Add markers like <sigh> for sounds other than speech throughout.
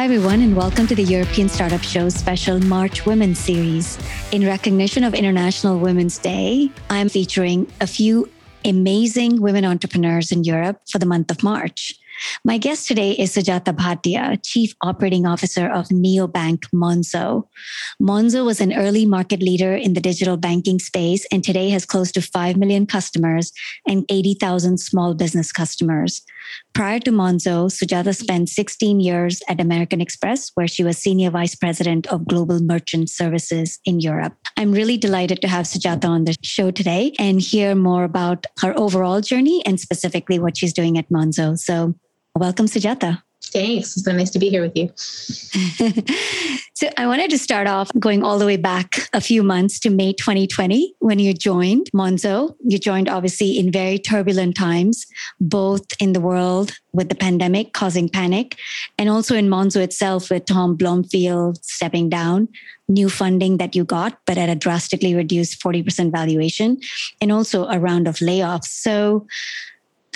Hi, everyone, and welcome to the European Startup Show's special March Women series. In recognition of International Women's Day, I'm featuring a few amazing women entrepreneurs in Europe for the month of March. My guest today is Sujata Bhatia, Chief Operating Officer of neobank Monzo. Monzo was an early market leader in the digital banking space and today has close to 5 million customers and 80,000 small business customers. Prior to Monzo, Sujata spent 16 years at American Express, where she was Senior Vice President of Global Merchant Services in Europe. I'm really delighted to have Sujata on the show today and hear more about her overall journey and specifically what she's doing at Monzo. So, welcome, Sujata. Thanks. It's so nice to be here with you. <laughs> so, I wanted to start off going all the way back a few months to May 2020 when you joined Monzo. You joined obviously in very turbulent times, both in the world with the pandemic causing panic, and also in Monzo itself with Tom Blomfield stepping down, new funding that you got, but at a drastically reduced 40% valuation, and also a round of layoffs. So,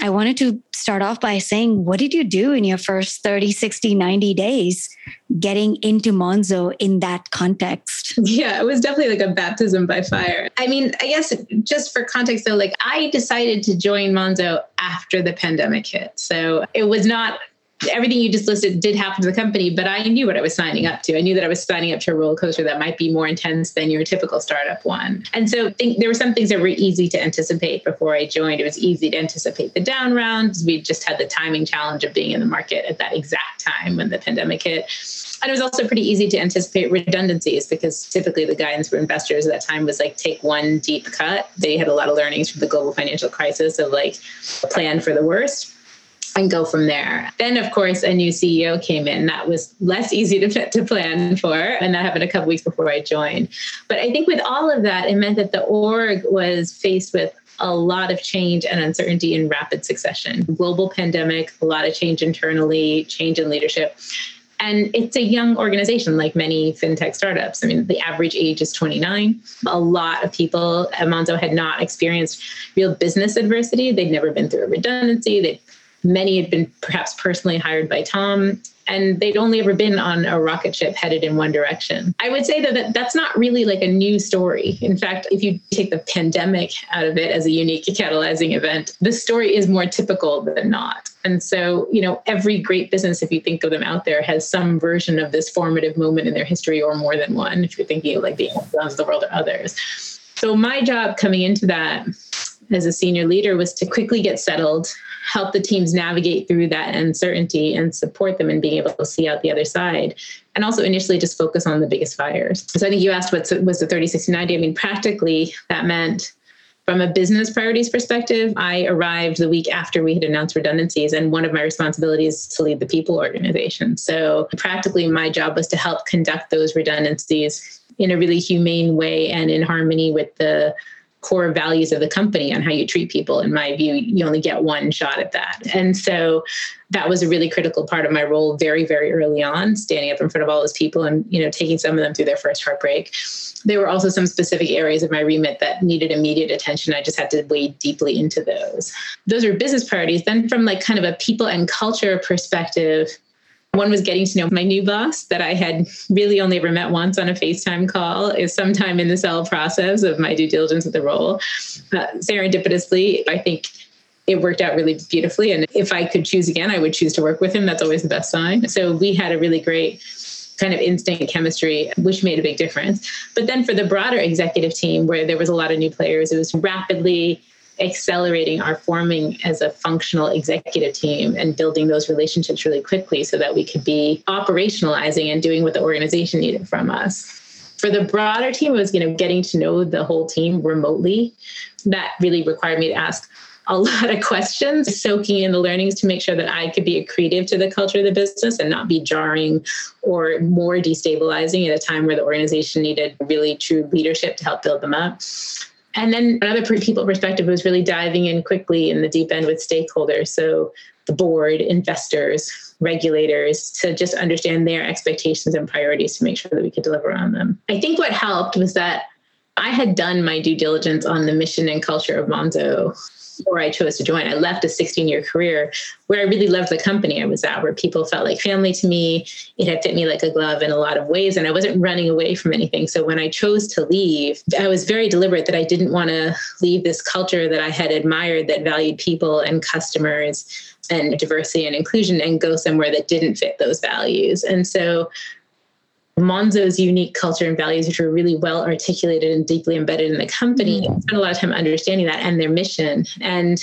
I wanted to start off by saying, what did you do in your first 30, 60, 90 days getting into Monzo in that context? Yeah, it was definitely like a baptism by fire. I mean, I guess just for context though, like I decided to join Monzo after the pandemic hit. So it was not everything you just listed did happen to the company, but I knew what I was signing up to. I knew that I was signing up to a roller coaster that might be more intense than your typical startup one. And so think, there were some things that were easy to anticipate before I joined. It was easy to anticipate the down rounds. We just had the timing challenge of being in the market at that exact time when the pandemic hit. And it was also pretty easy to anticipate redundancies because typically the guidance for investors at that time was like take one deep cut. They had a lot of learnings from the global financial crisis of like plan for the worst and go from there. Then, of course, a new CEO came in. That was less easy to, <laughs> to plan for. And that happened a couple weeks before I joined. But I think with all of that, it meant that the org was faced with a lot of change and uncertainty in rapid succession. Global pandemic, a lot of change internally, change in leadership. And it's a young organization, like many fintech startups. I mean, the average age is 29. A lot of people at Monzo had not experienced real business adversity. They'd never been through a redundancy. They'd Many had been perhaps personally hired by Tom, and they'd only ever been on a rocket ship headed in one direction. I would say though that that's not really like a new story. In fact, if you take the pandemic out of it as a unique catalyzing event, the story is more typical than not. And so, you know, every great business, if you think of them out there, has some version of this formative moment in their history or more than one, if you're thinking of like the Amazons of the world or others. So my job coming into that as a senior leader was to quickly get settled, help the teams navigate through that uncertainty and support them in being able to see out the other side. And also initially just focus on the biggest fires. So I think you asked what was the 30, 60, 90. I mean, practically that meant from a business priorities perspective, I arrived the week after we had announced redundancies, and one of my responsibilities to lead the people organization. So, practically, my job was to help conduct those redundancies in a really humane way and in harmony with the core values of the company on how you treat people. In my view you only get one shot at that. And so that was a really critical part of my role very very early on standing up in front of all those people and you know taking some of them through their first heartbreak. There were also some specific areas of my remit that needed immediate attention. I just had to wade deeply into those. Those are business priorities. Then from like kind of a people and culture perspective one was getting to know my new boss that I had really only ever met once on a FaceTime call is sometime in the sell process of my due diligence of the role. Uh, serendipitously, I think it worked out really beautifully. And if I could choose again, I would choose to work with him. That's always the best sign. So we had a really great kind of instant chemistry, which made a big difference. But then for the broader executive team, where there was a lot of new players, it was rapidly accelerating our forming as a functional executive team and building those relationships really quickly so that we could be operationalizing and doing what the organization needed from us. For the broader team, it was you know getting to know the whole team remotely. That really required me to ask a <laughs> lot of questions, soaking in the learnings to make sure that I could be accretive to the culture of the business and not be jarring or more destabilizing at a time where the organization needed really true leadership to help build them up. And then another people perspective was really diving in quickly in the deep end with stakeholders. So the board, investors, regulators to just understand their expectations and priorities to make sure that we could deliver on them. I think what helped was that I had done my due diligence on the mission and culture of Monzo before I chose to join. I left a 16 year career where I really loved the company I was at, where people felt like family to me. It had fit me like a glove in a lot of ways, and I wasn't running away from anything. So when I chose to leave, I was very deliberate that I didn't want to leave this culture that I had admired that valued people and customers and diversity and inclusion and go somewhere that didn't fit those values. And so Monzo's unique culture and values, which were really well articulated and deeply embedded in the company, mm-hmm. spent a lot of time understanding that and their mission. And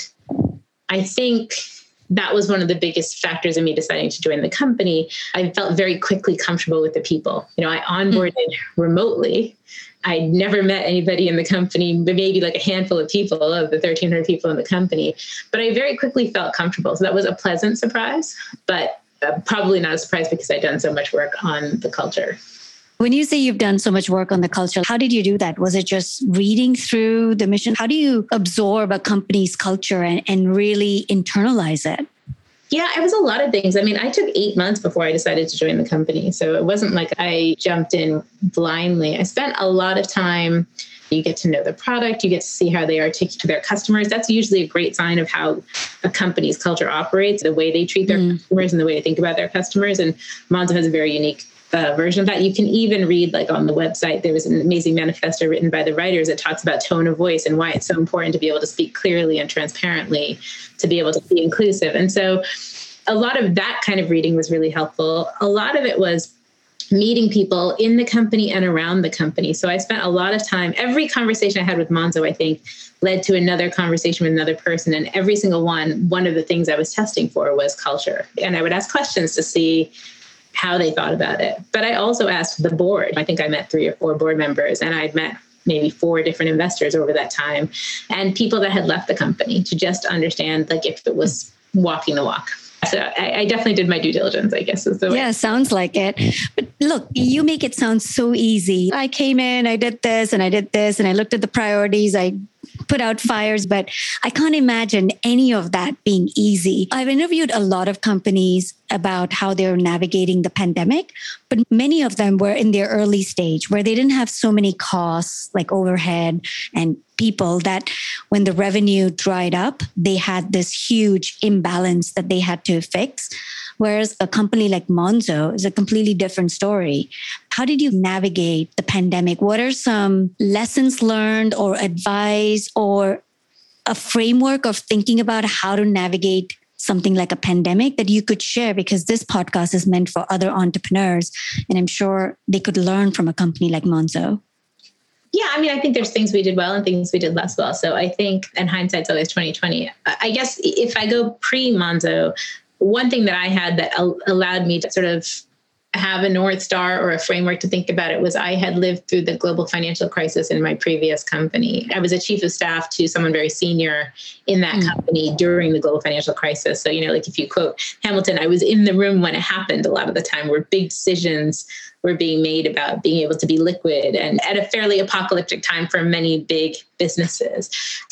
I think that was one of the biggest factors in me deciding to join the company. I felt very quickly comfortable with the people. You know, I onboarded mm-hmm. remotely. I'd never met anybody in the company, maybe like a handful of people of the 1,300 people in the company, but I very quickly felt comfortable. So that was a pleasant surprise. But probably not a surprise because I'd done so much work on the culture. When you say you've done so much work on the culture, how did you do that? Was it just reading through the mission? How do you absorb a company's culture and, and really internalize it? Yeah, it was a lot of things. I mean, I took eight months before I decided to join the company. So it wasn't like I jumped in blindly. I spent a lot of time you get to know the product, you get to see how they articulate to their customers. That's usually a great sign of how a company's culture operates, the way they treat their mm. customers and the way they think about their customers. And Monzo has a very unique uh, version of that. You can even read, like on the website, there was an amazing manifesto written by the writers that talks about tone of voice and why it's so important to be able to speak clearly and transparently, to be able to be inclusive. And so a lot of that kind of reading was really helpful. A lot of it was meeting people in the company and around the company. So I spent a lot of time, every conversation I had with Monzo, I think, led to another conversation with another person. And every single one, one of the things I was testing for was culture. And I would ask questions to see how they thought about it. But I also asked the board. I think I met three or four board members, and I'd met maybe four different investors over that time and people that had left the company to just understand like if it was walking the walk so I, I, definitely did my due diligence, I guess is the way. Yeah, sounds like it. But look, you make it sound so easy. I came in, I did this and I did this and I looked at the priorities. I put out fires, but I can't imagine any of that being easy. I've interviewed a lot of companies about how they're navigating the pandemic, but many of them were in their early stage where they didn't have so many costs like overhead and people that when the revenue dried up, they had this huge imbalance that they had to fix. Whereas a company like Monzo is a completely different story. How did you navigate the pandemic? What are some lessons learned or advice or a framework of thinking about how to navigate something like a pandemic that you could share because this podcast is meant for other entrepreneurs. And i'm sure they could learn from a company like monzo. Yeah i mean i think there's things we did well and things we did less well. So i think and hindsight's always 2020 i guess if i go pre monzo one thing that I had that allowed me to sort of have a North Star or a framework to think about it was I had lived through the global financial crisis in my previous company. I was a chief of staff to someone very senior in that mm. company during the global financial crisis. So, you know, like if you quote Hamilton, I was in the room when it happened a lot of the time where big decisions were being made about being able to be liquid and at a fairly apocalyptic time for many big businesses.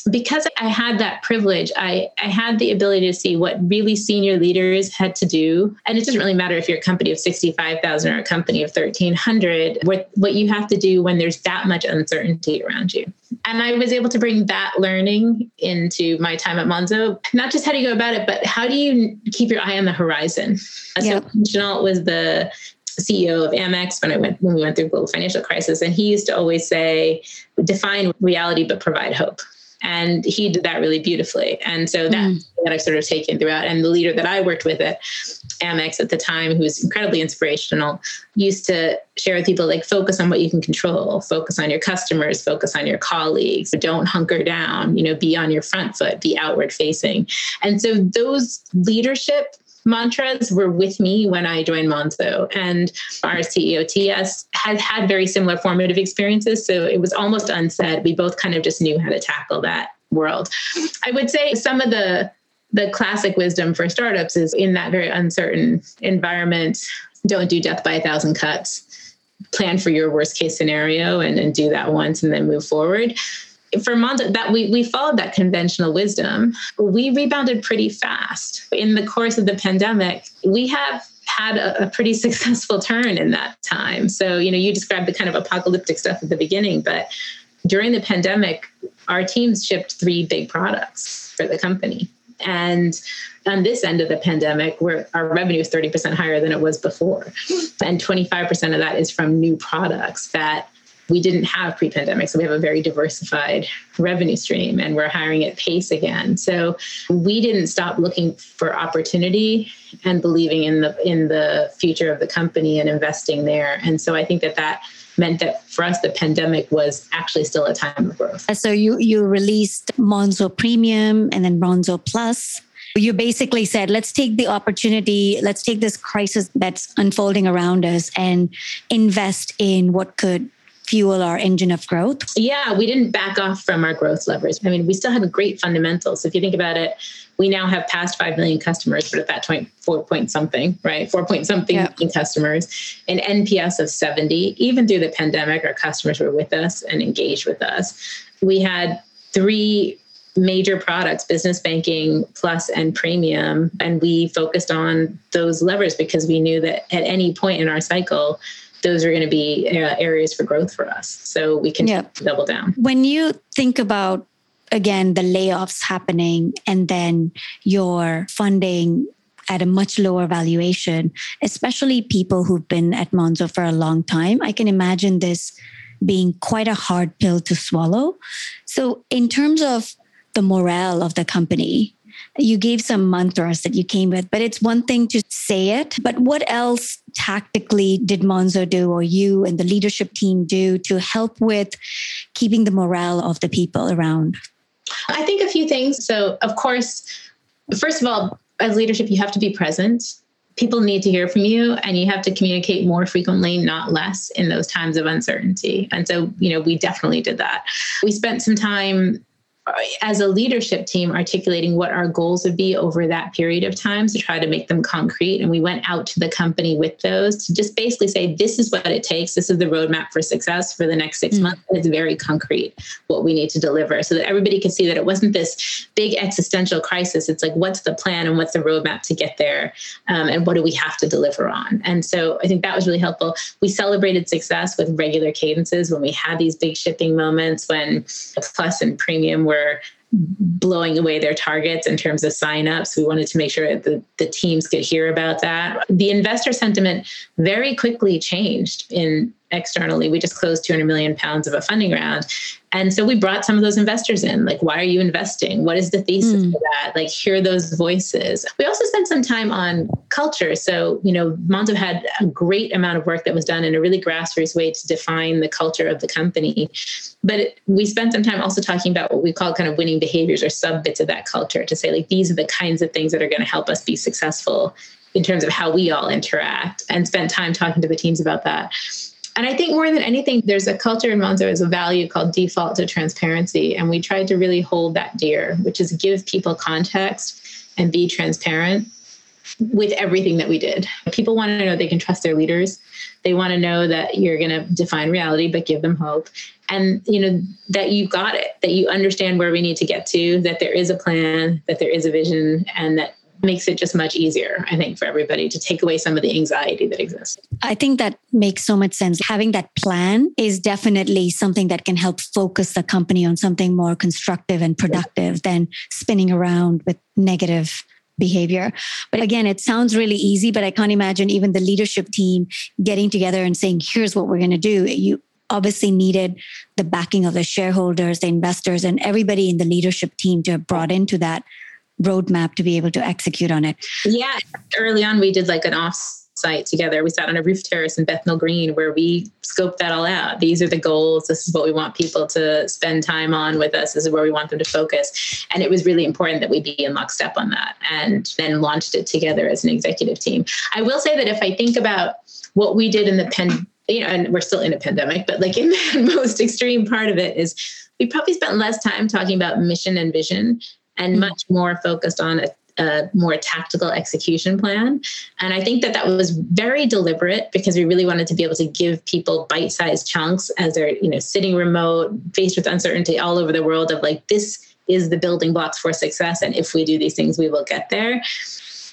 Because I had that privilege, I, I had the ability to see what really senior leaders had to do. And it doesn't really matter if you're a company of 65,000 or a company of 1,300, what, what you have to do when there's that much uncertainty around you. And I was able to bring that learning into my time at Monzo, not just how do you go about it, but how do you keep your eye on the horizon? Yep. So Chenault was the CEO of Amex when I went when we went through global financial crisis, and he used to always say, "Define reality, but provide hope." And he did that really beautifully. And so that mm. that I've sort of taken throughout. And the leader that I worked with at Amex at the time, who was incredibly inspirational, used to share with people like focus on what you can control, focus on your customers, focus on your colleagues, don't hunker down, you know, be on your front foot, be outward facing. And so those leadership mantras were with me when I joined Monzo. And our CEO, TS, had had very similar formative experiences. So it was almost unsaid. We both kind of just knew how to tackle that world. I would say some of the the classic wisdom for startups is in that very uncertain environment, don't do death by a thousand cuts. Plan for your worst case scenario and, and do that once and then move forward for Monzo, that we, we followed that conventional wisdom. We rebounded pretty fast. In the course of the pandemic, we have had a, a, pretty <laughs> successful turn in that time. So, you know, you described the kind of apocalyptic stuff at the beginning, but during the pandemic, our teams shipped three big products for the company. And on this end of the pandemic, where our revenue is 30% higher than it was before. And 25% of that is from new products that we didn't have pre-pandemic so we have a very diversified revenue stream and we're hiring at pace again. So we didn't stop looking for opportunity and believing in the in the future of the company and investing there. And so i think that that meant that for us the pandemic was actually still a time of growth. So you you released monzo premium and then monzo plus. You basically said let's take the opportunity let's take this crisis that's unfolding around us and invest in what could fuel our engine of growth? Yeah, we didn't back off from our growth levers. I mean, we still have great fundamentals. If you think about it, we now have past 5 million customers, but at that point, four point something, right? Four point something yeah. customers, an NPS of 70. Even through the pandemic, our customers were with us and engaged with us. We had three major products business banking plus and premium and we focused on those levers because we knew that at any point in our cycle those are going to be uh, areas for growth for us. So we can yep. double down. When you think about, again, the layoffs happening and then your funding at a much lower valuation, especially people who've been at Monzo for a long time, I can imagine this being quite a hard pill to swallow. So, in terms of the morale of the company, you gave some mantras that you came with, but it's one thing to say it. But what else tactically did Monzo do, or you and the leadership team do to help with keeping the morale of the people around? I think a few things. So, of course, first of all, as leadership, you have to be present. People need to hear from you, and you have to communicate more frequently, not less, in those times of uncertainty. And so, you know, we definitely did that. We spent some time as a leadership team articulating what our goals would be over that period of time to try to make them concrete. And we went out to the company with those to just basically say this is what it takes. This is the roadmap for success for the next six mm months. It's very concrete what we need to deliver so that everybody could see that it wasn't this big existential crisis. It's like what's the plan and what's the roadmap to get there? Um, and what do we have to deliver on? And so i think that was really helpful. We celebrated success with regular cadences when we had these big shipping moments when plus and premium were were blowing away their targets in terms of signups. We wanted to make sure that the, the teams could hear about that. The investor sentiment very quickly changed in externally. We just closed 200 million pounds of a funding round. And so we brought some of those investors in. Like, why are you investing? What is the thesis mm. for that? Like, hear those voices. We also spent some time on culture. So, you know, Monzo had a great amount of work that was done in a really grassroots way to define the culture of the company. But it, we spent some time also talking about what we call kind of winning behaviors or sub bits of that culture to say, like, these are the kinds of things that are going to help us be successful in terms of how we all interact and spent time talking to the teams about that. And I think more than anything, there's a culture in Monzo as a value called default to transparency. And we tried to really hold that dear, which is give people context and be transparent with everything that we did. People want to know they can trust their leaders. They want to know that you're going to define reality, but give them hope. And, you know, that you got it, that you understand where we need to get to, that there is a plan, that there is a vision, and that makes it just much easier, I think, for everybody to take away some of the anxiety that exists. I think that makes so much sense. Having that plan is definitely something that can help focus the company on something more constructive and productive than spinning around with negative behavior. But again, it sounds really easy, but I can't imagine even the leadership team getting together and saying, here's what we're going to do. You obviously needed the backing of the shareholders, the investors, and everybody in the leadership team to have brought into that roadmap to be able to execute on it? Yeah, early on we did like an off site together. We sat on a roof terrace in Bethnal Green where we scoped that all out. These are the goals. This is what we want people to spend time on with us. This is where we want them to focus. And it was really important that we be in lockstep on that and then launched it together as an executive team. I will say that if I think about what we did in the pen, you know, and we're still in a pandemic, but like <laughs> in the most extreme part of it is we probably spent less time talking about mission and vision and mm-hmm. much more focused on a, a more tactical execution plan. And I think that that was very deliberate because we really wanted to be able to give people bite-sized chunks as they're, you know, sitting remote, faced with uncertainty all over the world of like this is the building blocks for success and if we do these things we will get there.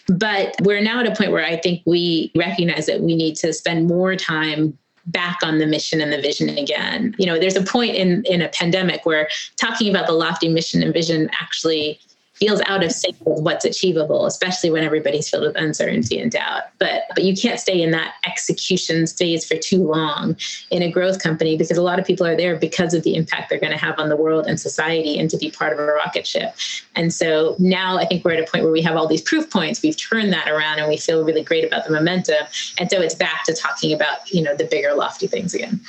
But we're now at a point where I think we recognize that we need to spend more time back on the mission and the vision again. You know, there's a point in in a pandemic where talking about the lofty mission and vision actually feels out of sync with what's achievable, especially when everybody's filled with uncertainty and doubt. But but you can't stay in that execution phase for too long in a growth company because a lot of people are there because of the impact they're going to have on the world and society and to be part of a rocket ship. And so now I think we're at a point where we have all these proof points. We've turned that around and we feel really great about the momentum. And so it's back to talking about, you know, the bigger lofty things again.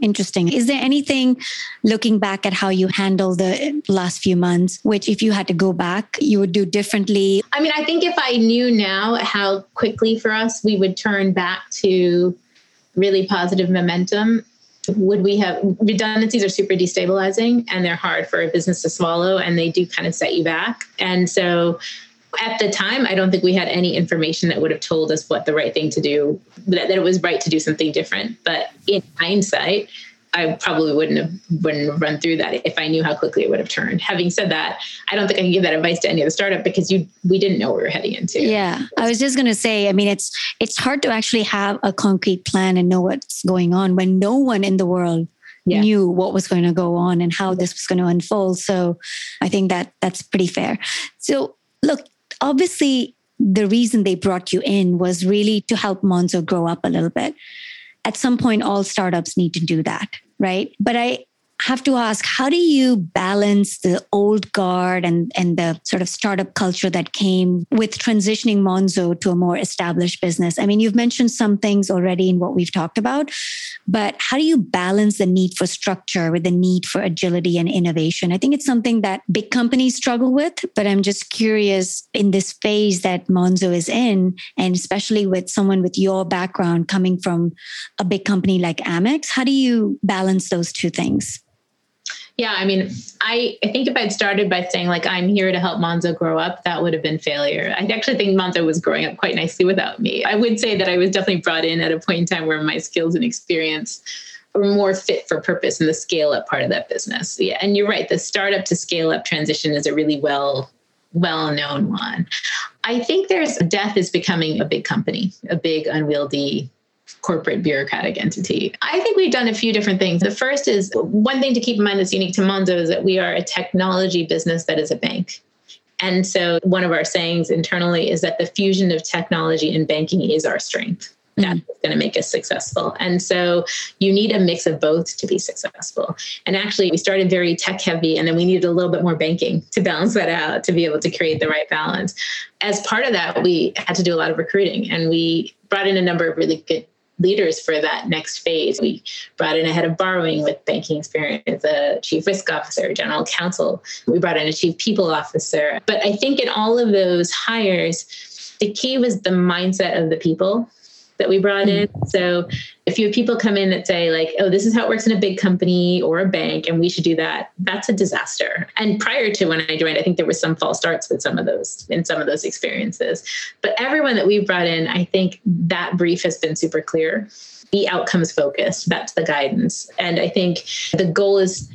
Interesting. Is there anything looking back at how you handled the last few months, which if you had to go back, you would do differently? I mean, I think if I knew now how quickly for us we would turn back to really positive momentum, would we have redundancies are super destabilizing and they're hard for a business to swallow and they do kind of set you back. And so at the time, I don't think we had any information that would have told us what the right thing to do, that, that it was right to do something different. But in hindsight, I probably wouldn't have wouldn't have run through that if I knew how quickly it would have turned. Having said that, I don't think I can give that advice to any of the startup because you we didn't know what we were heading into. Yeah, I was just going to say. I mean, it's it's hard to actually have a concrete plan and know what's going on when no one in the world yeah. knew what was going to go on and how this was going to unfold. So, I think that that's pretty fair. So, look, obviously the reason they brought you in was really to help Monzo grow up a little bit. At some point, all startups need to do that, right? But I have to ask how do you balance the old guard and, and the sort of startup culture that came with transitioning Monzo to a more established business? I mean, you've mentioned some things already in what we've talked about, but how do you balance the need for structure with the need for agility and innovation? I think it's something that big companies struggle with, but I'm just curious in this phase that Monzo is in, and especially with someone with your background coming from a big company like Amex, how do you balance those two things? Yeah, I mean, I, I think if I'd started by saying like I'm here to help Monzo grow up, that would have been failure. I actually think Monzo was growing up quite nicely without me. I would say that I was definitely brought in at a point in time where my skills and experience were more fit for purpose in the scale up part of that business. Yeah, and you're right. The startup to scale up transition is a really well well known one. I think there's death is becoming a big company, a big unwieldy corporate bureaucratic entity. I think we've done a few different things. The first is one thing to keep in mind that's unique to Monzo is that we are a technology business that is a bank. And so one of our sayings internally is that the fusion of technology and banking is our strength. That's mm-hmm. going to make us successful. And so you need a mix of both to be successful. And actually, we started very tech heavy, and then we needed a little bit more banking to balance that out to be able to create the right balance. As part of that, we had to do a lot of recruiting, and we brought in a number of really good leaders for that next phase. We brought in a head of borrowing with banking experience, a chief risk officer, general counsel. We brought in a chief people officer. But I think in all of those hires, the key was the mindset of the people that we brought in. Mm. So if you have people come in that say like, "Oh, this is how it works in a big company or a bank, and we should do that," that's a disaster. And prior to when I joined, I think there was some false starts with some of those in some of those experiences. But everyone that we've brought in, I think that brief has been super clear. Be outcomes focused. That's the guidance. And I think the goal is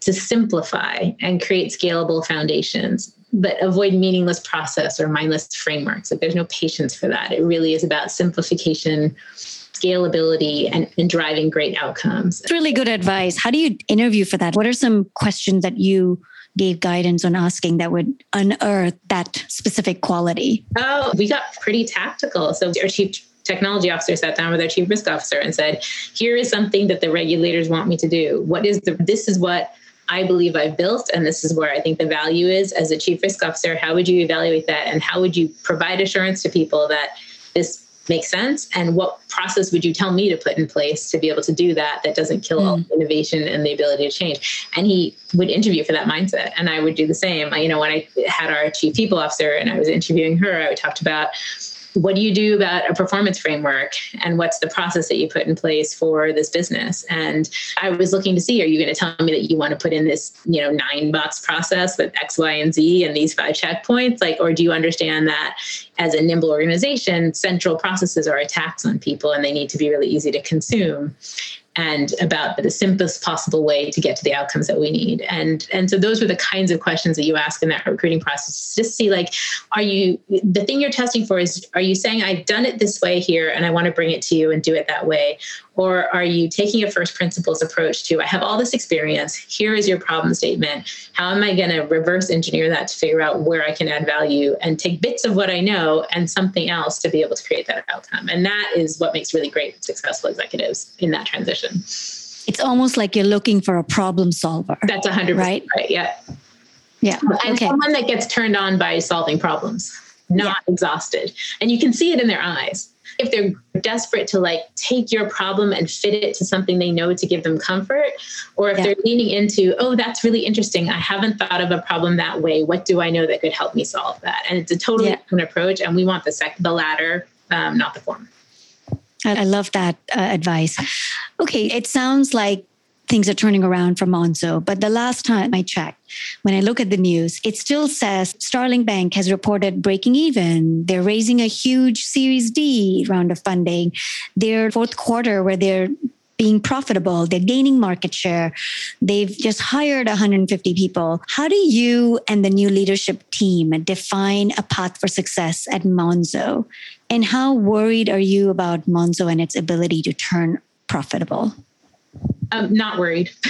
to simplify and create scalable foundations but avoid meaningless process or mindless frameworks. Like there's no patience for that. It really is about simplification, scalability, and, and driving great outcomes. It's really good advice. How do you interview for that? What are some questions that you gave guidance on asking that would unearth that specific quality? Oh, we got pretty tactical. So our chief technology officer sat down with our chief risk officer and said, here is something that the regulators want me to do. What is the this is what I believe I've built, and this is where I think the value is as a chief risk officer. How would you evaluate that, and how would you provide assurance to people that this makes sense? And what process would you tell me to put in place to be able to do that that doesn't kill mm. innovation and the ability to change? And he would interview for that mindset, and I would do the same. You know, when I had our chief people officer and I was interviewing her, I talked about what do you do about a performance framework and what's the process that you put in place for this business? And i was looking to see are you going to tell me that you want to put in this you know nine box process with x y and z and these five checkpoints? Like or do you understand that as a nimble organization central processes are attacks on people and they need to be really easy to consume and about the simplest possible way to get to the outcomes that we need. And and so those were the kinds of questions that you ask in that recruiting process. Just see like, are you the thing you're testing for is are you saying I've done it this way here and I want to bring it to you and do it that way? Or are you taking a first principles approach to, I have all this experience, here is your problem statement. How am I going to reverse engineer that to figure out where I can add value and take bits of what I know and something else to be able to create that outcome? And that is what makes really great, successful executives in that transition. It's almost like you're looking for a problem solver. That's 100% right. right yeah. Yeah. And okay. someone that gets turned on by solving problems, not yeah. exhausted. And you can see it in their eyes if they're desperate to like take your problem and fit it to something they know to give them comfort, or if yeah. they're leaning into, oh, that's really interesting. I haven't thought of a problem that way. What do I know that could help me solve that? And it's a totally yeah. different approach. And we want the sec- the latter, um, not the former. I love that uh, advice. Okay, it sounds like things are turning around for Monzo. But the last time I checked, when I look at the news, it still says Starling Bank has reported breaking even. They're raising a huge Series D round of funding. Their fourth quarter, where they're being profitable, they're gaining market share. They've just hired 150 people. How do you and the new leadership team define a path for success at Monzo? And how worried are you about Monzo and its ability to turn profitable? I'm not worried. <laughs>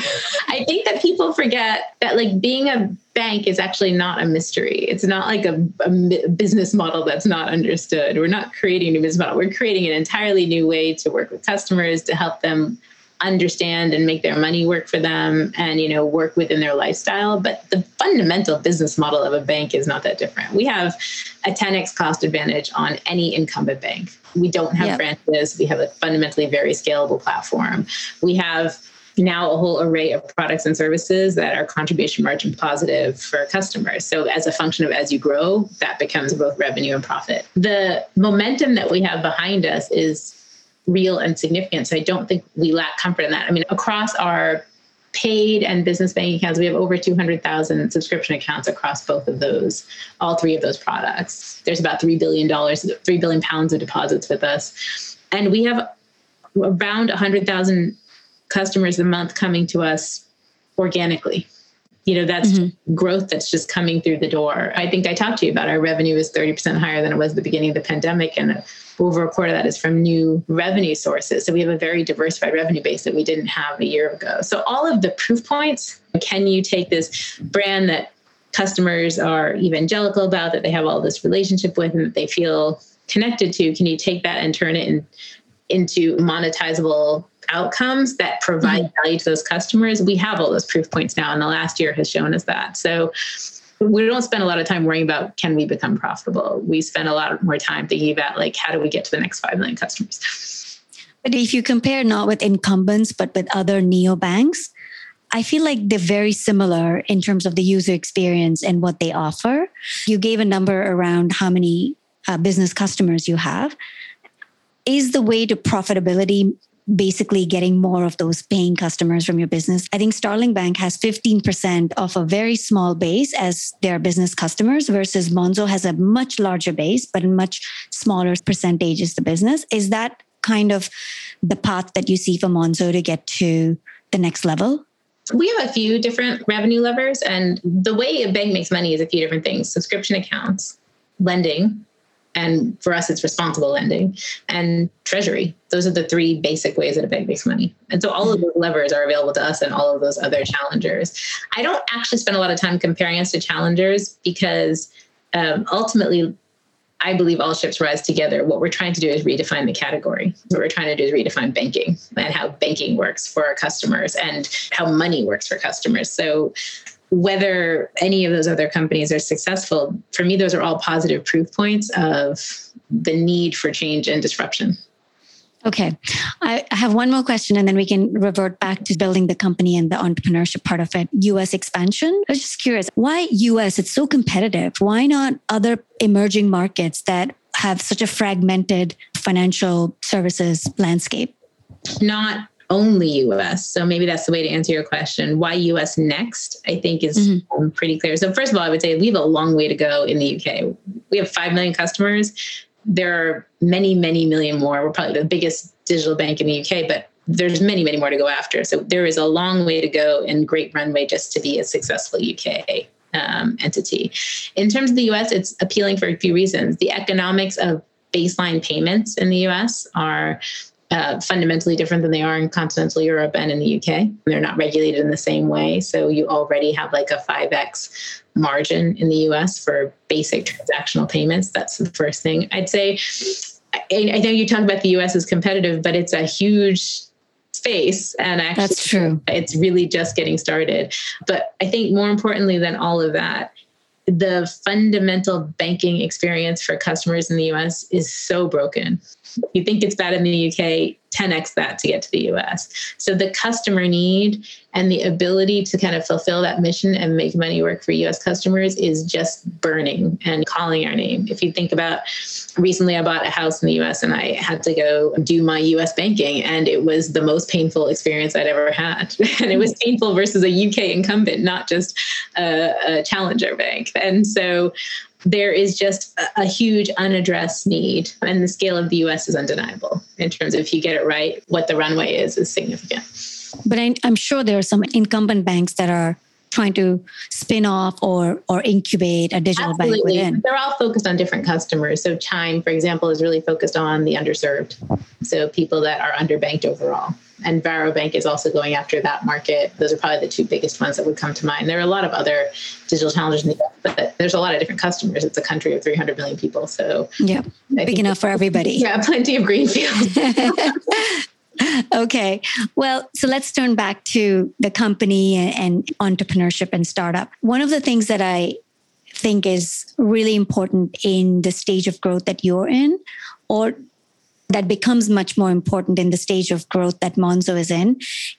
I think that people forget that like being a bank is actually not a mystery. It's not like a, a, business model that's not understood. We're not creating a new business model. We're creating an entirely new way to work with customers to help them understand and make their money work for them and you know work within their lifestyle but the fundamental business model of a bank is not that different we have a 10x cost advantage on any incumbent bank we don't have yep. branches we have a fundamentally very scalable platform we have now a whole array of products and services that are contribution margin positive for customers. So, as a function of as you grow, that becomes both revenue and profit. The momentum that we have behind us is real and significant. So I don't think we lack comfort in that. I mean, across our paid and business banking accounts, we have over 200,000 subscription accounts across both of those, all three of those products. There's about $3 billion, 3 billion pounds of deposits with us. And we have around 100,000 customers a month coming to us organically. You know, that's mm-hmm. growth that's just coming through the door. I think I talked to you about our revenue is 30% higher than it was at the beginning of the pandemic. And over a quarter of that is from new revenue sources. So we have a very diversified revenue base that we didn't have a year ago. So all of the proof points can you take this brand that customers are evangelical about, that they have all this relationship with, and that they feel connected to? Can you take that and turn it in, into monetizable outcomes that provide mm-hmm. value to those customers? We have all those proof points now, and the last year has shown us that. So we don't spend a lot of time worrying about can we become profitable. We spend a lot more time thinking about like how do we get to the next 5 million customers. But if you compare not with incumbents but with other neobanks, I feel like they're very similar in terms of the user experience and what they offer. You gave a number around how many uh, business customers you have. Is the way to profitability basically getting more of those paying customers from your business. I think Starling Bank has 15% of a very small base as their business customers versus Monzo has a much larger base, but a much smaller percentage is the business. Is that kind of the path that you see for Monzo to get to the next level? We have a few different revenue levers, and the way a bank makes money is a few different things subscription accounts, lending, and for us it's responsible lending and treasury those are the three basic ways that a bank makes money and so all of those levers are available to us and all of those other challengers i don't actually spend a lot of time comparing us to challengers because um, ultimately I believe all ships rise together. What we're trying to do is redefine the category. What we're trying to do is redefine banking and how banking works for our customers and how money works for customers. So whether any of those other companies are successful, for me, those are all positive proof points of the need for change and disruption. Okay. I have one more question and then we can revert back to building the company and the entrepreneurship part of it. US expansion. I was just curious, why US? It's so competitive. Why not other emerging markets that have such a fragmented financial services landscape? Not only US. So maybe that's the way to answer your question. Why US next, I think is mm-hmm. pretty clear. So, first of all, I would say we have a long way to go in the UK. We have 5 million customers. There are many, many million more. We're probably the biggest digital bank in the UK, but there's many, many more to go after. So, there is a long way to go and great runway just to be a successful UK um, entity. In terms of the US, it's appealing for a few reasons. The economics of baseline payments in the US are uh, fundamentally different than they are in continental Europe and in the UK. They're not regulated in the same way. So you already have like a 5x margin in the US for basic transactional payments. That's the first thing. I'd say, I, know you talk about the US as competitive, but it's a huge space and actually that's true it's really just getting started but i think more importantly than all of that the fundamental banking experience for customers in the US is so broken. You think it's bad in the UK, 10x that to get to the US. So the customer need and the ability to kind of fulfill that mission and make money work for US customers is just burning and calling our name. If you think about recently I bought a house in the US and I had to go do my US banking and it was the most painful experience I'd ever had. <laughs> and it was painful versus a UK incumbent, not just a, a challenger bank. And so there is just a, a, huge unaddressed need and the scale of the US is undeniable in terms of if you get it right what the runway is is significant. But I, am sure there are some incumbent banks that are trying to spin off or or incubate a digital Absolutely. bank within they're all focused on different customers. So chime for example is really focused on the underserved so people that are underbanked overall and Varo Bank is also going after that market. Those are probably the two biggest ones that would come to mind. There are a lot of other digital challenges in the US, but there's a lot of different customers. It's a country of 300 million people. So, yeah, big enough for everybody. <laughs> Yeah, plenty of greenfield. <laughs> okay. Well, so let's turn back to the company and entrepreneurship and startup. One of the things that I think is really important in the stage of growth that you're in, or that becomes much more important in the stage of growth that Monzo is in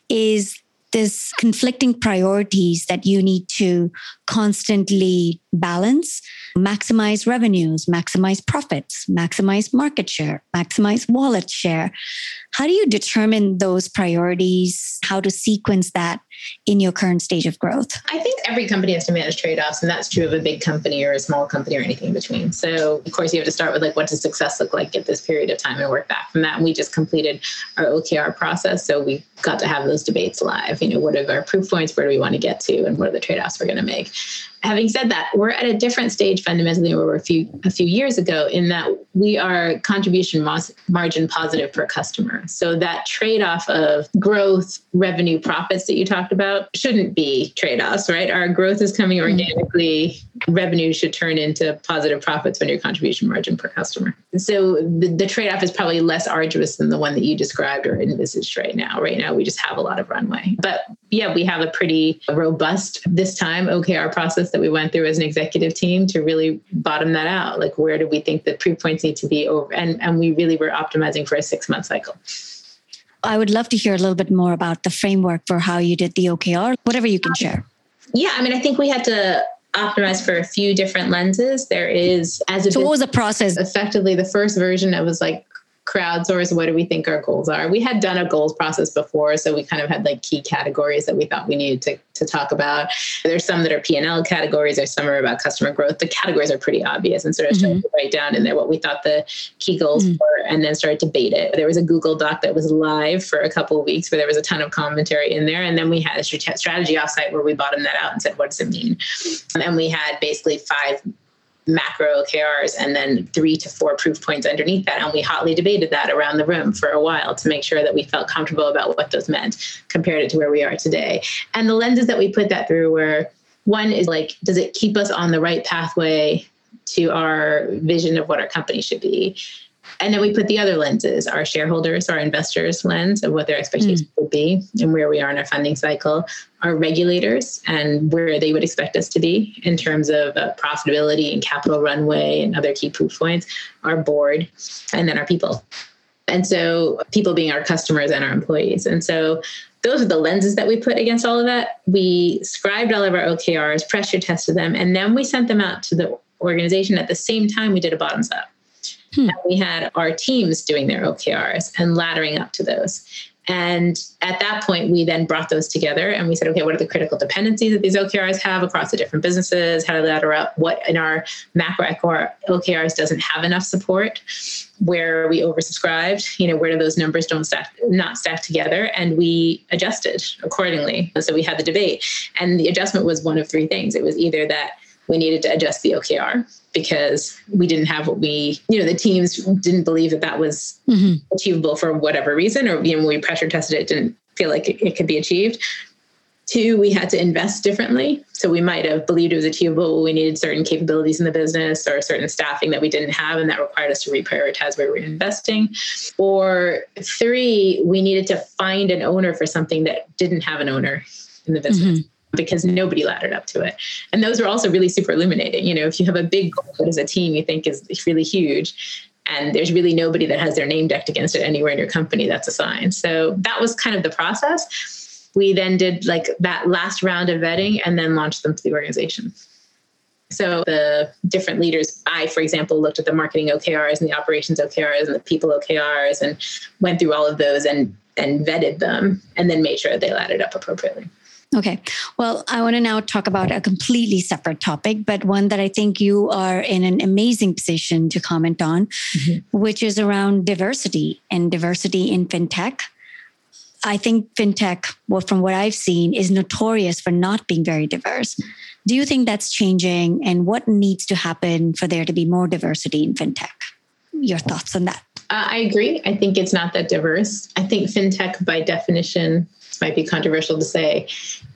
is this conflicting priorities that you need to constantly balance, maximize revenues, maximize profits, maximize market share, maximize wallet share. How do you determine those priorities? How to sequence that in your current stage of growth? I think every company has to manage trade offs, and that's true of a big company or a small company or anything in between. So, of course, you have to start with like, what does success look like at this period of time and work back from that. And we just completed our OKR process. So, we got to have those debates live. You know, what are our proof points? Where do we want to get to? And what are the trade offs we're going to make? Having said that, we're at a different stage fundamentally where we were a few a few years ago in that we are contribution margin positive per customer. So that trade-off of growth, revenue, profits that you talked about shouldn't be trade-offs, right? Our growth is coming mm-hmm. organically. Mm-hmm. Revenue should turn into positive profits when your contribution margin per customer. So the, the trade-off is probably less arduous than the one that you described or envisaged right now. Right now, we just have a lot of runway. But yeah, we have a pretty robust this time OKR process that we went through as an executive team to really bottom that out. Like, where do we think the proof points need to be over? And, and we really were optimizing for a six month cycle. I would love to hear a little bit more about the framework for how you did the OKR, whatever you can share. Yeah, I mean, I think we had to optimize for a few different lenses. There is as a so what was the process? Effectively, the first version it was like crowdsource what do we think our goals are. We had done a goals process before so we kind of had like key categories that we thought we needed to, to talk about. There's some that are p&l categories there's some are about customer growth. The categories are pretty obvious and sort of mm-hmm. to write down in there what we thought the key goals mm-hmm. were and then started to debate it. There was a google doc that was live for a couple of weeks where there was a ton of commentary in there and then we had a strategy offsite where we bottomed that out and said what does it mean? And we had basically five macro OKRs and then three to four proof points underneath that. And we hotly debated that around the room for a while to make sure that we felt comfortable about what those meant, compared it to where we are today. And the lenses that we put that through were one is like, does it keep us on the right pathway to our vision of what our company should be? And then we put the other lenses, our shareholders, our investors lens of what their expectations mm. would be and where we are in our funding cycle, our regulators and where they would expect us to be in terms of uh, profitability and capital runway and other key proof points, our board, and then our people. And so people being our customers and our employees. And so those are the lenses that we put against all of that. We scribed all of our OKRs, pressure tested them, and then we sent them out to the organization. At the same time, we did a bottoms up. Hmm. We had our teams doing their OKRs and laddering up to those. And at that point, we then brought those together and we said, okay, what are the critical dependencies that these OKRs have across the different businesses? How to ladder up? What in our macro OKRs doesn't have enough support? Where we oversubscribed? You know, where do those numbers don't stack, not stack together? And we adjusted accordingly. So we had the debate. And the adjustment was one of three things. It was either that we needed to adjust the OKR because we didn't have what we, you know, the teams didn't believe that that was mm-hmm. achievable for whatever reason, or you know, when we pressure tested it, didn't feel like it, it could be achieved. Two, we had to invest differently. So we might have believed it was achievable. But we needed certain capabilities in the business or certain staffing that we didn't have, and that required us to reprioritize where we were investing. Or three, we needed to find an owner for something that didn't have an owner in the business. Mm-hmm because nobody laddered up to it. And those are also really super illuminating. You know, if you have a big goal that as a team you think is really huge, and there's really nobody that has their name decked against it anywhere in your company, that's a sign. So that was kind of the process we then did like that last round of vetting and then launched them to the organization. So the different leaders, I, for example, looked at the marketing OKRs and the operations OKRs and the people OKRs and went through all of those and and vetted them and then made sure they laddered up appropriately. Okay. Well, I want to now talk about a completely separate topic, but one that I think you are in an amazing position to comment on, mm-hmm. which is around diversity and diversity in fintech. I think fintech, well, from what I've seen, is notorious for not being very diverse. Do you think that's changing? And what needs to happen for there to be more diversity in fintech? Your thoughts on that? Uh, I agree. I think it's not that diverse. I think fintech, by definition, might be controversial to say,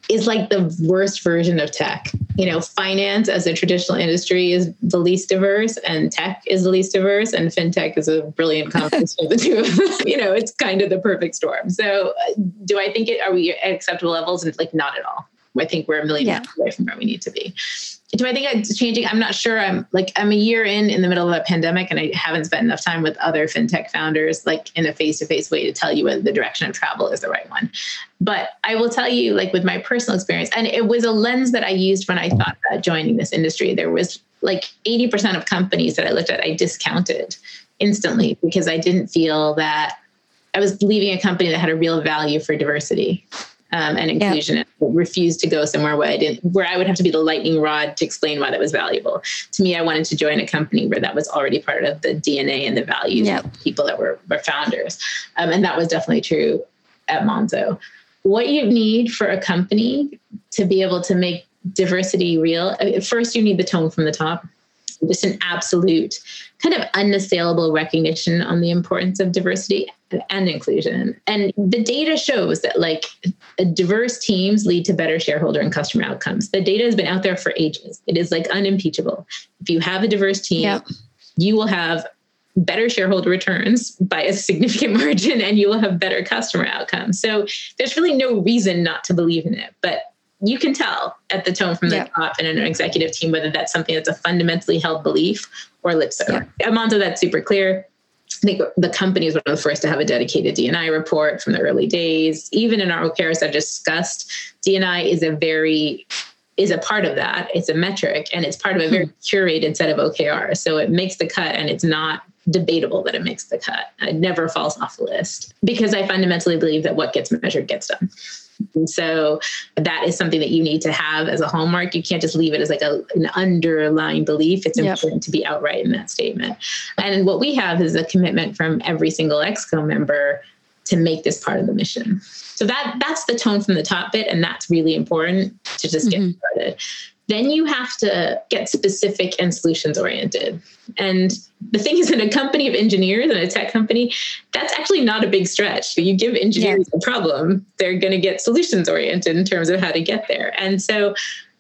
is like the worst version of tech. You know, finance as a traditional industry is the least diverse, and tech is the least diverse, and fintech is a brilliant combination of the two. <laughs> You know, it's kind of the perfect storm. So, uh, do I think it? Are we at acceptable levels? And it's like, not at all. I think we're a million yeah. away from where we need to be do I think it's changing? I'm not sure. I'm like I'm a year in in the middle of a pandemic, and I haven't spent enough time with other fintech founders, like in a face to face way, to tell you whether the direction of travel is the right one. But I will tell you, like with my personal experience, and it was a lens that I used when I thought about joining this industry. There was like 80% of companies that I looked at, I discounted instantly because I didn't feel that I was leaving a company that had a real value for diversity um, and inclusion refused to go somewhere where I didn't where I would have to be the lightning rod to explain why that was valuable. To me, I wanted to join a company where that was already part of the DNA and the values of people that were, were founders. Um, and that was definitely true at Monzo. What you need for a company to be able to make diversity real, first you need the tone from the top just an absolute kind of unassailable recognition on the importance of diversity and inclusion. And the data shows that like diverse teams lead to better shareholder and customer outcomes. The data has been out there for ages. It is like unimpeachable. If you have a diverse team, yep. you will have better shareholder returns by a significant <laughs> margin and you will have better customer outcomes. So there's really no reason not to believe in it. But you can tell at the tone from the yep. top in an executive team whether that's something that's a fundamentally held belief or lip service. Yep. Monzo, that's super clear. I think the company is one of the first to have a dedicated DNI report from the early days. Even in our OKRs I discussed, DNI is a very is a part of that. It's a metric and it's part of a very hmm. curated set of OKRs. So it makes the cut and it's not debatable that it makes the cut. It never falls off the list because I fundamentally believe that what gets measured gets done. And so that is something that you need to have as a hallmark. You can't just leave it as like a, an underlying belief. It's yep. important to be outright in that statement. And what we have is a commitment from every single exco member to make this part of the mission. So that that's the tone from the top bit, and that's really important to just get mm-hmm. started then you have to get specific and solutions oriented. And the thing is, in a company of engineers and a tech company, that's actually not a big stretch. You give engineers yeah. a problem, they're going to get solutions oriented in terms of how to get there. And so,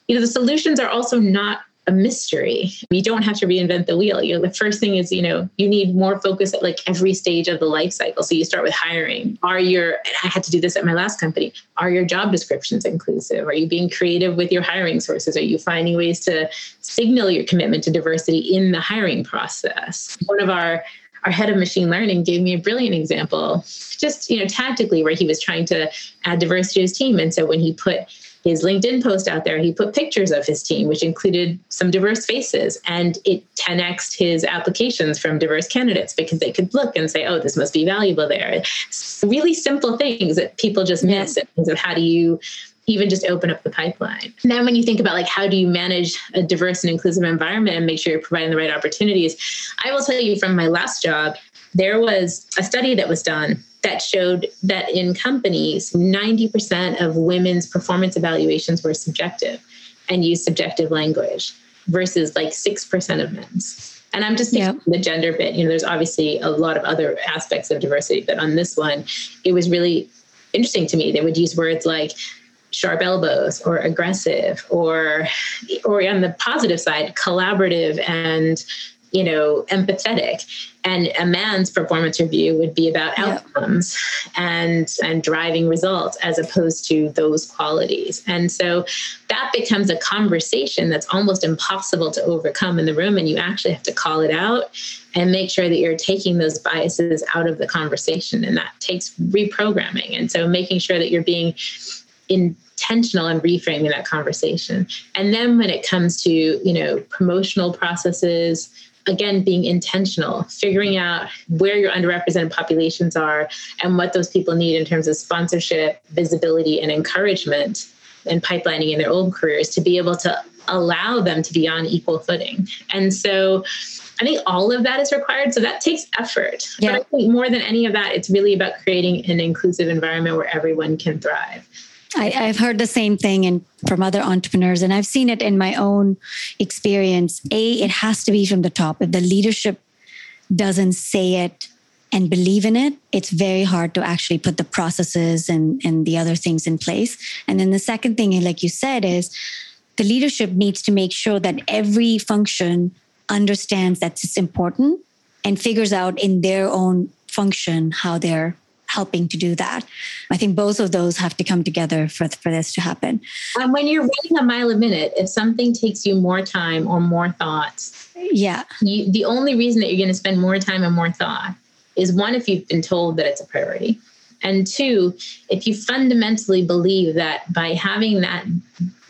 you know, the solutions are also not a mystery. You don't have to reinvent the wheel. You know, the first thing is, you know, you need more focus at like every stage of the life cycle. So you start with hiring. Are your I had to do this at my last company. Are your job descriptions inclusive? Are you being creative with your hiring sources? Are you finding ways to signal your commitment to diversity in the hiring process? One of our our head of machine learning gave me a brilliant example, just you know, tactically, where he was trying to add diversity to his team. And so when he put his LinkedIn post out there, he put pictures of his team, which included some diverse faces, and it 10x his applications from diverse candidates because they could look and say, oh, this must be valuable there. really simple things that people just miss in terms of how do you even just open up the pipeline. Then when you think about like how do you manage a diverse and inclusive environment and make sure you're providing the right opportunities, I will tell you from my last job, there was a study that was done that showed that in companies, 90% of women's performance evaluations were subjective and used subjective language. versus like 6% of men's. And I'm just yep. the gender bit. You know, there's obviously a lot of other aspects of diversity, but on this one, it was really interesting to me. They would use words like sharp elbows or aggressive or or on the positive side collaborative and you know empathetic. And a man's performance review would be about outcomes and and driving results as opposed to those qualities. And so that becomes a conversation that's almost impossible to overcome in the room and you actually have to call it out and make sure that you're taking those biases out of the conversation. And that takes reprogramming. And so making sure that you're being intentional in reframing that conversation. And then when it comes to you know promotional processes again being intentional figuring out where your underrepresented populations are and what those people need in terms of sponsorship visibility and encouragement and pipelining in their own careers to be able to allow them to be on equal footing and so I think all of that is required. So that takes effort. Yeah. But I think more than any of that, it's really about creating an inclusive environment where everyone can thrive. I, have heard the same thing and from other entrepreneurs, and I've seen it in my own experience. A, it has to be from the top. If the leadership doesn't say it and believe in it, it's very hard to actually put the processes and, and the other things in place. And then the second thing, like you said, is the leadership needs to make sure that every function understands that it's important and figures out in their own function how they're helping to do that. I think both of those have to come together for, for this to happen. And when you're running a mile a minute, if something takes you more time or more thoughts, yeah, you, the only reason that you're going to spend more time and more thought is one, if you've been told that it's a priority. And two, if you fundamentally believe that by having that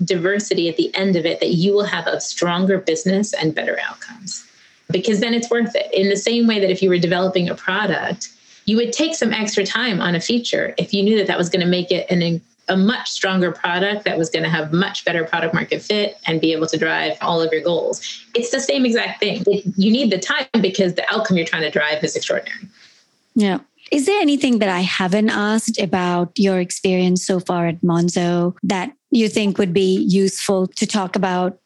diversity at the end of it, that you will have a stronger business and better outcomes. Because then it's worth it. In the same way that if you were developing a product, you would take some extra time on a feature if you knew that that was going to make it an a much stronger product that was going to have much better product market fit and be able to drive all of your goals. It's the same exact thing. You need the time because the outcome you're trying to drive is extraordinary. Yeah. Is there anything that I haven't asked about your experience so far at Monzo that you think would be useful to talk about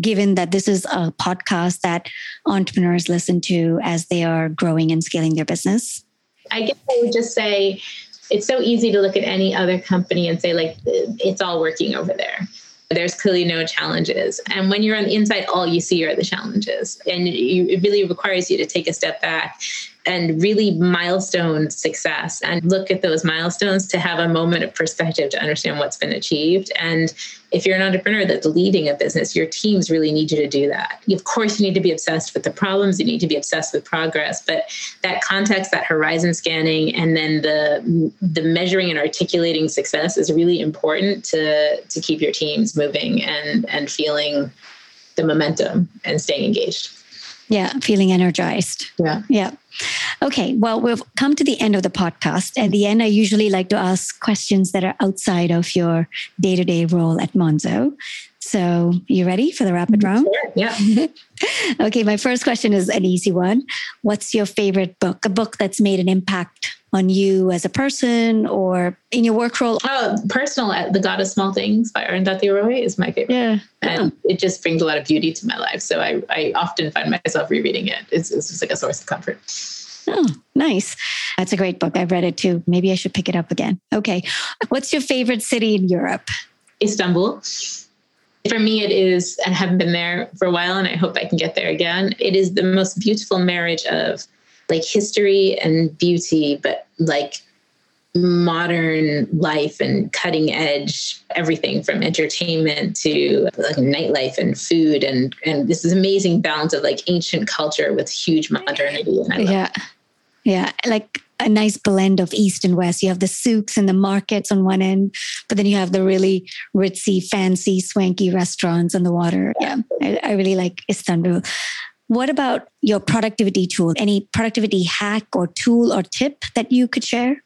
given that this is a podcast that entrepreneurs listen to as they are growing and scaling their business? I guess I would just say it's so easy to look at any other company and say, like, it's all working over there. There's clearly no challenges. And when you're on the inside, all you see are the challenges. And you, it really requires you to take a step back and really milestone success and look at those milestones to have a moment of perspective to understand what's been achieved. And if you're an entrepreneur that's leading a business, your teams really need you to do that. Of course, you need to be obsessed with the problems, you need to be obsessed with progress, but that context, that horizon scanning, and then the the measuring and articulating success is really important to to keep your teams moving and and feeling the momentum and staying engaged. Yeah, feeling energized. Yeah. Yeah. Okay, well, we've come to the end of the podcast. At the end, I usually like to ask questions that are outside of your day to day role at Monzo. So, you ready for the rapid mm-hmm. round? Sure. Yeah. <laughs> okay, my first question is an easy one. What's your favorite book? A book that's made an impact on you as a person or in your work role? Oh, personal, uh, The God of Small Things by Arundhati Roy is my favorite. Yeah. And it just brings a lot of beauty to my life. So I, I often find myself rereading it. It's, it's just like a source of comfort. Oh, nice. That's a great book. I've read it too. Maybe I should pick it up again. Okay. What's your favorite city in Europe? Istanbul. For me, it is, I haven't been there for a while and I hope I can get there again. It is the most beautiful marriage of like history and beauty, but like modern life and cutting edge everything from entertainment to like nightlife and food. And and this is amazing balance of like ancient culture with huge modernity yeah. Yeah. Like a nice blend of east and west. You have the souks and the markets on one end but then you have the really ritzy fancy swanky restaurants on the water. Yeah. I, I really like istanbul what about your productivity tool? Any productivity hack or tool or tip that you could share?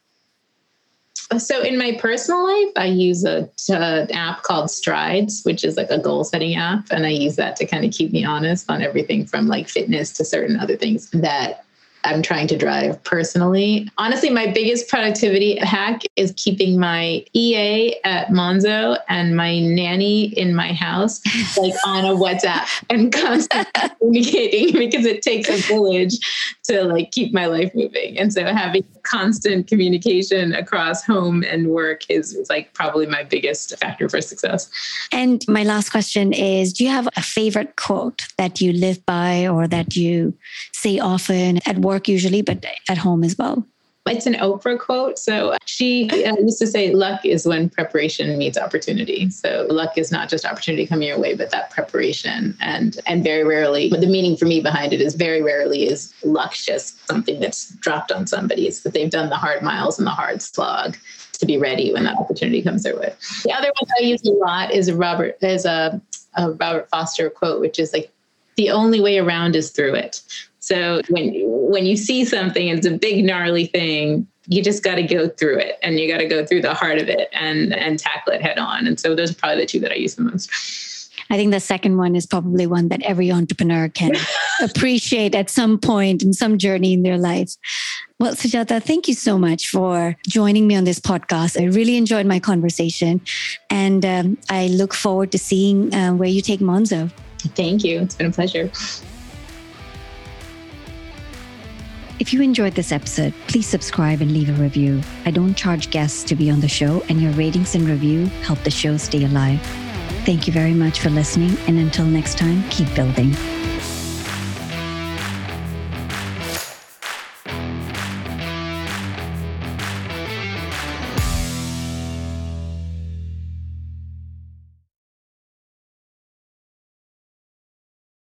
So in my personal life, I use a, an app called Strides, which is like a goal setting app, and I use that to kind of keep me honest on everything from like fitness to certain other things that I'm trying to drive personally. Honestly, my biggest productivity hack is keeping my EA at Monzo and my nanny in my house like on a WhatsApp and <laughs> constantly communicating because it takes a village to like keep my life moving. And so having constant communication across home and work is, is like probably my biggest factor for success. And my last question is do you have a favorite quote that you live by or that you say often at work usually, but at home as well? It's an Oprah quote. So she uh, used to say, luck is when preparation meets opportunity. So luck is not just opportunity coming your way, but that preparation. And and very rarely, but the meaning for me behind it is very rarely is luck just something that's dropped on somebody. It's that they've done the hard miles and the hard slog to be ready when that opportunity comes their way. The other one I use a lot is a Robert is a, a Robert Frost quote, which is like the only way around is through it. So when when you see something, it's a big gnarly thing. You just got to go through it, and you got to go through the heart of it and and tackle it head on. And so those are probably the two that I use the most. I think the second one is probably one that every entrepreneur can <laughs> appreciate at some point in some journey in their life. Well, Sujata, thank you so much for joining me on this podcast. I really enjoyed my conversation, and um, I look forward to seeing uh, where you take Monzo. Thank you. It's been a pleasure. If you enjoyed this episode, please subscribe and leave a review. I don't charge guests to be on the show, and your ratings and review help the show stay alive. Thank you very much for listening, and until next time, keep building.